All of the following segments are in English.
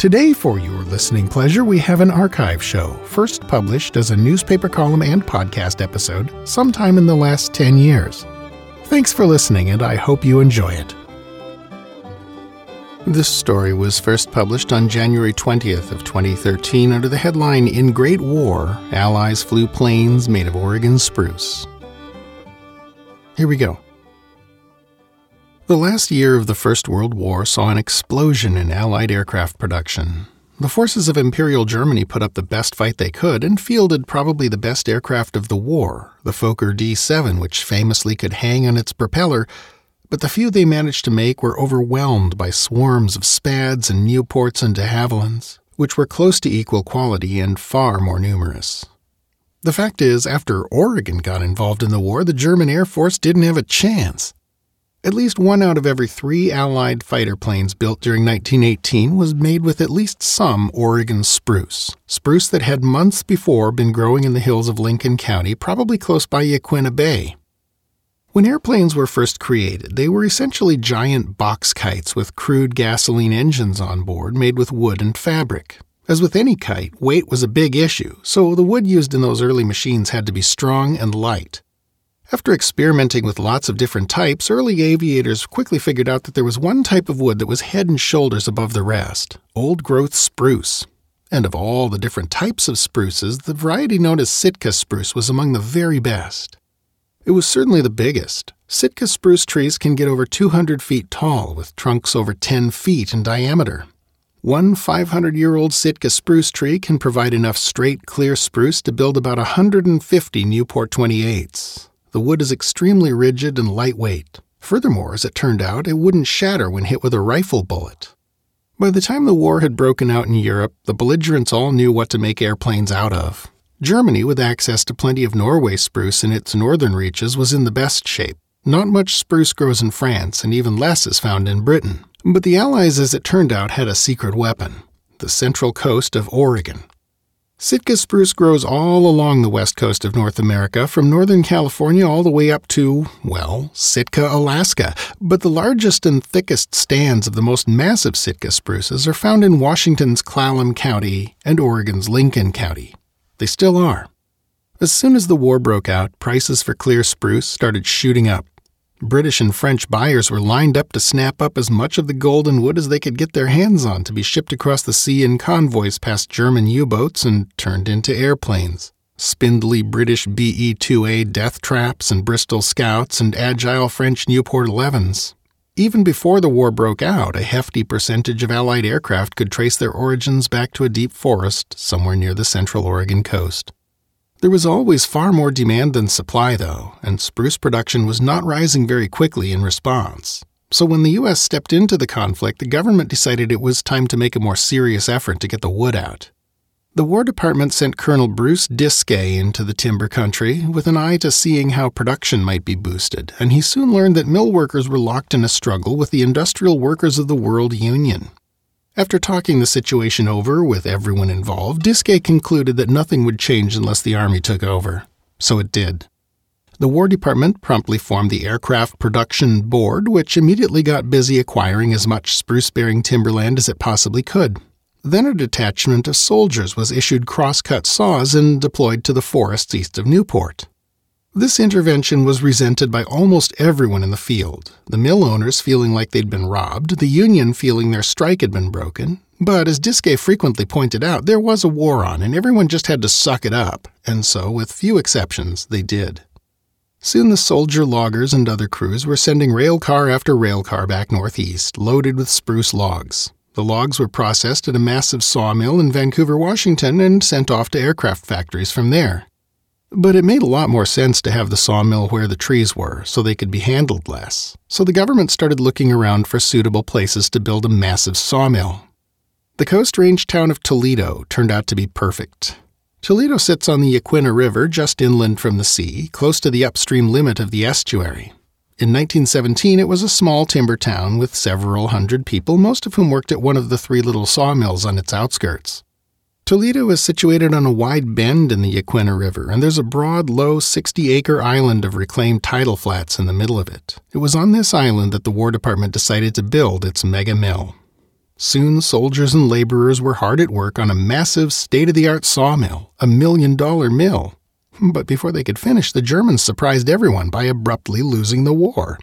Today, for your listening pleasure, we have an archive show, first published as a newspaper column and podcast episode sometime in the last 10 years. Thanks for listening, and I hope you enjoy it. This story was first published on January 20th of 2013 under the headline In Great War, Allies Flew Planes Made of Oregon Spruce. Here we go. The last year of the First World War saw an explosion in Allied aircraft production. The forces of Imperial Germany put up the best fight they could and fielded probably the best aircraft of the war, the Fokker D 7, which famously could hang on its propeller, but the few they managed to make were overwhelmed by swarms of Spads and Nieuports and de Havillands, which were close to equal quality and far more numerous. The fact is, after Oregon got involved in the war, the German Air Force didn't have a chance. At least one out of every three Allied fighter planes built during 1918 was made with at least some Oregon spruce, spruce that had months before been growing in the hills of Lincoln County, probably close by Yaquina Bay. When airplanes were first created, they were essentially giant box kites with crude gasoline engines on board made with wood and fabric. As with any kite, weight was a big issue, so the wood used in those early machines had to be strong and light. After experimenting with lots of different types, early aviators quickly figured out that there was one type of wood that was head and shoulders above the rest old growth spruce. And of all the different types of spruces, the variety known as Sitka spruce was among the very best. It was certainly the biggest. Sitka spruce trees can get over 200 feet tall, with trunks over 10 feet in diameter, one 500 year old Sitka spruce tree can provide enough straight, clear spruce to build about 150 Nieuport 28s. The wood is extremely rigid and lightweight. Furthermore, as it turned out, it wouldn't shatter when hit with a rifle bullet. By the time the war had broken out in Europe, the belligerents all knew what to make airplanes out of. Germany, with access to plenty of Norway spruce in its northern reaches, was in the best shape. Not much spruce grows in France, and even less is found in Britain. But the Allies, as it turned out, had a secret weapon the central coast of Oregon. Sitka spruce grows all along the west coast of North America, from northern California all the way up to, well, Sitka, Alaska. But the largest and thickest stands of the most massive Sitka spruces are found in Washington's Clallam County and Oregon's Lincoln County. They still are. As soon as the war broke out, prices for clear spruce started shooting up. British and French buyers were lined up to snap up as much of the golden wood as they could get their hands on to be shipped across the sea in convoys past German U boats and turned into airplanes. Spindly British BE 2A death traps and Bristol Scouts and agile French Nieuport 11s. Even before the war broke out, a hefty percentage of Allied aircraft could trace their origins back to a deep forest somewhere near the central Oregon coast. There was always far more demand than supply, though, and spruce production was not rising very quickly in response. So when the U.S. stepped into the conflict, the government decided it was time to make a more serious effort to get the wood out. The War Department sent Colonel Bruce Disque into the timber country with an eye to seeing how production might be boosted, and he soon learned that mill workers were locked in a struggle with the Industrial Workers of the World Union. After talking the situation over with everyone involved, Disque concluded that nothing would change unless the Army took over. So it did. The War Department promptly formed the Aircraft Production Board, which immediately got busy acquiring as much spruce bearing timberland as it possibly could. Then a detachment of soldiers was issued cross-cut saws and deployed to the forests east of Newport. This intervention was resented by almost everyone in the field, the mill owners feeling like they'd been robbed, the union feeling their strike had been broken. But as Disque frequently pointed out, there was a war on, and everyone just had to suck it up, and so, with few exceptions, they did. Soon the soldier loggers and other crews were sending rail car after rail car back northeast, loaded with spruce logs. The logs were processed at a massive sawmill in Vancouver, Washington, and sent off to aircraft factories from there. But it made a lot more sense to have the sawmill where the trees were, so they could be handled less. So the government started looking around for suitable places to build a massive sawmill. The Coast Range town of Toledo turned out to be perfect. Toledo sits on the Yaquina River just inland from the sea, close to the upstream limit of the estuary. In 1917, it was a small timber town with several hundred people, most of whom worked at one of the three little sawmills on its outskirts. Toledo is situated on a wide bend in the Yaquina River, and there's a broad, low 60 acre island of reclaimed tidal flats in the middle of it. It was on this island that the War Department decided to build its mega mill. Soon, soldiers and laborers were hard at work on a massive, state of the art sawmill, a million dollar mill. But before they could finish, the Germans surprised everyone by abruptly losing the war.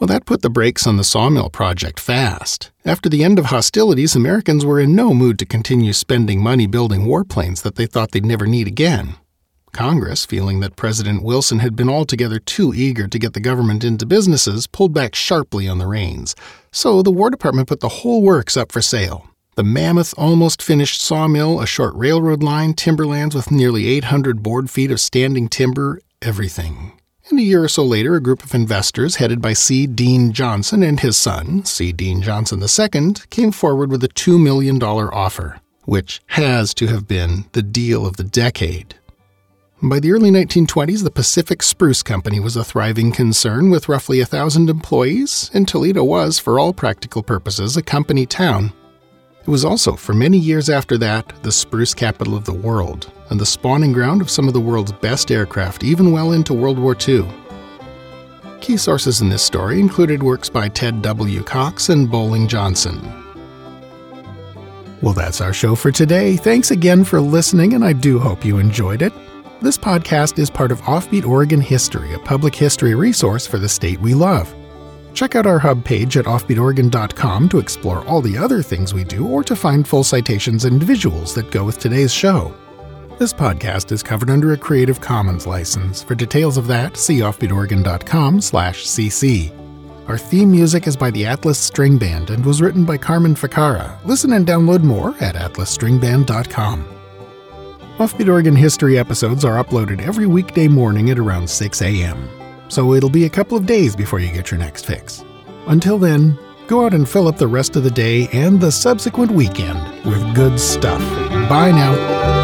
Well, that put the brakes on the sawmill project fast. After the end of hostilities, Americans were in no mood to continue spending money building warplanes that they thought they'd never need again. Congress, feeling that President Wilson had been altogether too eager to get the government into businesses, pulled back sharply on the reins. So the War Department put the whole works up for sale. The mammoth, almost finished sawmill, a short railroad line, timberlands with nearly 800 board feet of standing timber, everything. And a year or so later, a group of investors headed by C. Dean Johnson and his son, C. Dean Johnson II, came forward with a $2 million offer, which has to have been the deal of the decade. By the early 1920s, the Pacific Spruce Company was a thriving concern with roughly a thousand employees, and Toledo was, for all practical purposes, a company town. It was also, for many years after that, the spruce capital of the world, and the spawning ground of some of the world's best aircraft, even well into World War II. Key sources in this story included works by Ted W. Cox and Bowling Johnson. Well, that's our show for today. Thanks again for listening, and I do hope you enjoyed it. This podcast is part of Offbeat Oregon History, a public history resource for the state we love. Check out our hub page at offbeatoregon.com to explore all the other things we do or to find full citations and visuals that go with today's show. This podcast is covered under a Creative Commons license. For details of that, see offbeatoregon.com/cc. Our theme music is by the Atlas String Band and was written by Carmen Ficara. Listen and download more at atlasstringband.com. Offbeat Oregon History episodes are uploaded every weekday morning at around 6 a.m so it'll be a couple of days before you get your next fix. Until then, go out and fill up the rest of the day and the subsequent weekend with good stuff. Bye now.